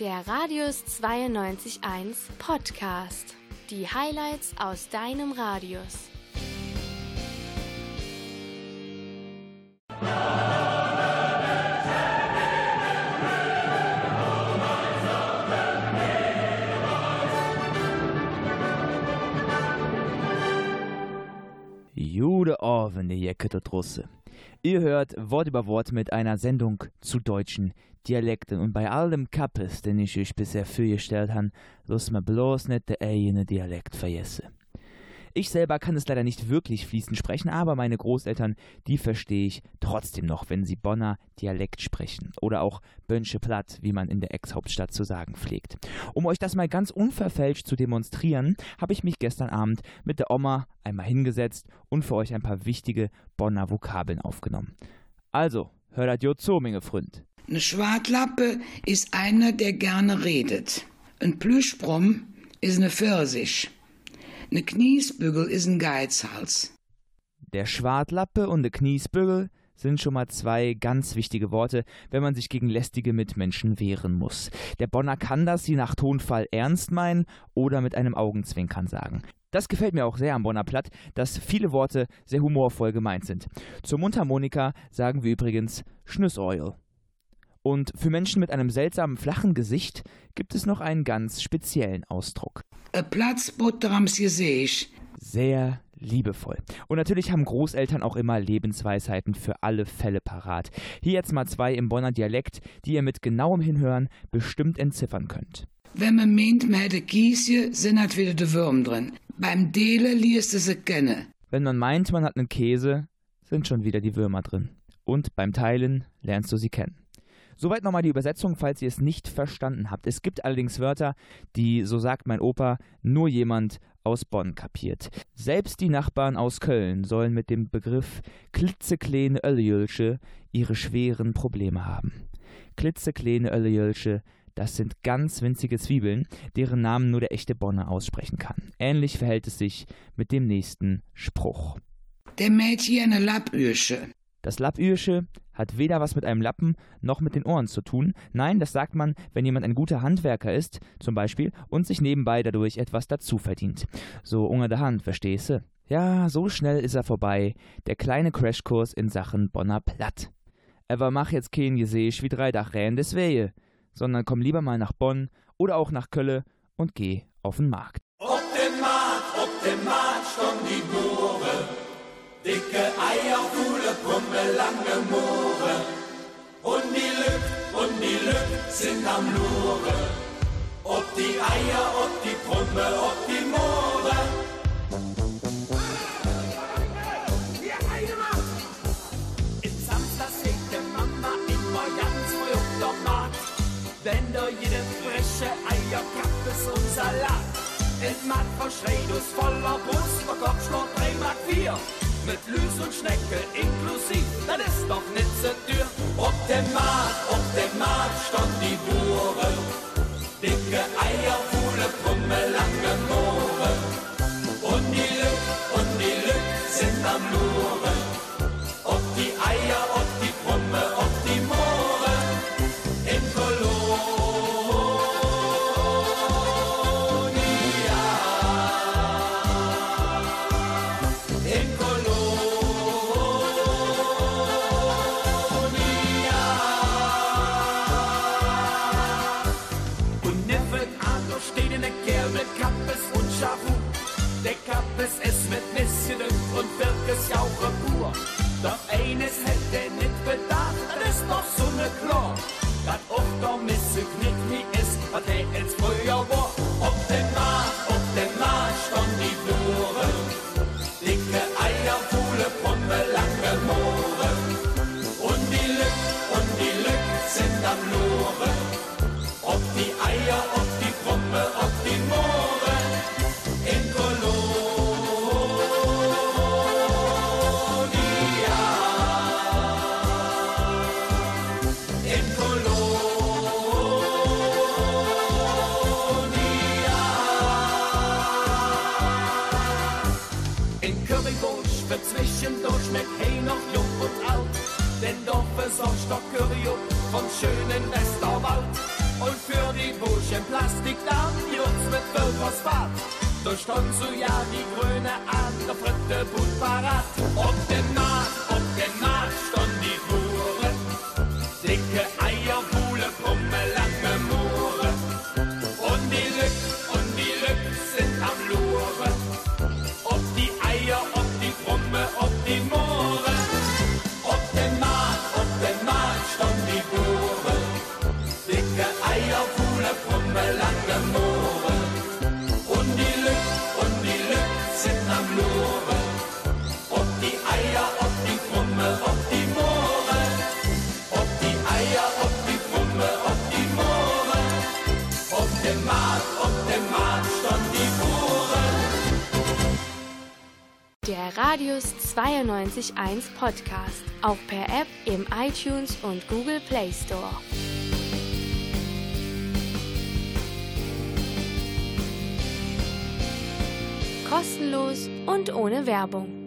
Der Radius 92.1 Podcast. Die Highlights aus deinem Radius. Jude Jacke dort Russe. Ihr hört Wort über Wort mit einer Sendung zu deutschen Dialekten und bei allem Kappes, den ich euch bisher vorgestellt habe, los mir bloß nicht der eigene Dialekt vergesse. Ich selber kann es leider nicht wirklich fließend sprechen, aber meine Großeltern, die verstehe ich trotzdem noch, wenn sie Bonner Dialekt sprechen. Oder auch Bönsche Platt, wie man in der Ex-Hauptstadt zu sagen pflegt. Um euch das mal ganz unverfälscht zu demonstrieren, habe ich mich gestern Abend mit der Oma einmal hingesetzt und für euch ein paar wichtige Bonner Vokabeln aufgenommen. Also, hört jo zu, meine Freund. Eine Schwartlappe ist einer, der gerne redet. Ein Plüschbrumm ist eine Pfirsich. Eine Kniesbügel ist ein Geizhals. Der Schwartlappe und der Kniesbügel sind schon mal zwei ganz wichtige Worte, wenn man sich gegen lästige Mitmenschen wehren muss. Der Bonner kann das je nach Tonfall ernst meinen oder mit einem Augenzwinkern sagen. Das gefällt mir auch sehr am Bonner Platt, dass viele Worte sehr humorvoll gemeint sind. Zur Mundharmonika sagen wir übrigens Schnüssoil. Und für Menschen mit einem seltsamen flachen Gesicht gibt es noch einen ganz speziellen Ausdruck. Ein Platzbutter am Gesicht. Sehr liebevoll. Und natürlich haben Großeltern auch immer Lebensweisheiten für alle Fälle parat. Hier jetzt mal zwei im Bonner Dialekt, die ihr mit genauem Hinhören bestimmt entziffern könnt. Wenn man meint, man hätte Kiesje, sind halt wieder die Würm drin. Beim Dele liest du sie kennen. Wenn man meint, man hat einen Käse, sind schon wieder die Würmer drin. Und beim Teilen lernst du sie kennen. Soweit nochmal die Übersetzung, falls ihr es nicht verstanden habt. Es gibt allerdings Wörter, die, so sagt mein Opa, nur jemand aus Bonn kapiert. Selbst die Nachbarn aus Köln sollen mit dem Begriff klitzekleine Ölljölsche ihre schweren Probleme haben. Klitzekleine Ölljölsche, das sind ganz winzige Zwiebeln, deren Namen nur der echte Bonner aussprechen kann. Ähnlich verhält es sich mit dem nächsten Spruch. Der Mädchen eine Lappürsche. Das Lappürsche hat weder was mit einem Lappen noch mit den Ohren zu tun. Nein, das sagt man, wenn jemand ein guter Handwerker ist, zum Beispiel, und sich nebenbei dadurch etwas dazu verdient. So unter der Hand, verstehst du? Ja, so schnell ist er vorbei, der kleine Crashkurs in Sachen Bonner Platt. Aber mach jetzt kein Gesäß wie drei Dachrähen des Wehe, sondern komm lieber mal nach Bonn oder auch nach Kölle und geh auf den Markt. Auf dem Markt, auf dem Markt Pumme, lange Moore. Und die Lück, und die Lück sind am Lure. Ob die Eier, ob die Pumme, ob die Moore. Im Samstag sägte Mama immer ganz früh der Markt. Denn da jede frische Eier gab es und Salat. In Markt vor Schredus voller Brust, vor Kopfsport 3 Mark 4. Mit Lüs und Schnecke inklusiv, das ist doch nicht so teuer. Auf dem Der Kerl mit Kappes und Schafu. Der Kappes ist mit Missgedüngt und Wirkes Jauche pur. Doch eines hätte er nicht bedacht, das ist doch so ne klar. Dat auch doch Misse zwischendurch mit Hey noch jung und alt. Denn doch besorgt doch Curry vom schönen Westerwald. Und für die Buschen Plastik da, uns mit Phosphat. Durch so ja die grüne an der fritte Boot parat. Auf dem Markt, auf dem Markt stand die Bure. Dicke dem Markt, ob dem Markt stand die Bure. Der Radius 92.1 Podcast. Auch per App im iTunes und Google Play Store. Kostenlos und ohne Werbung.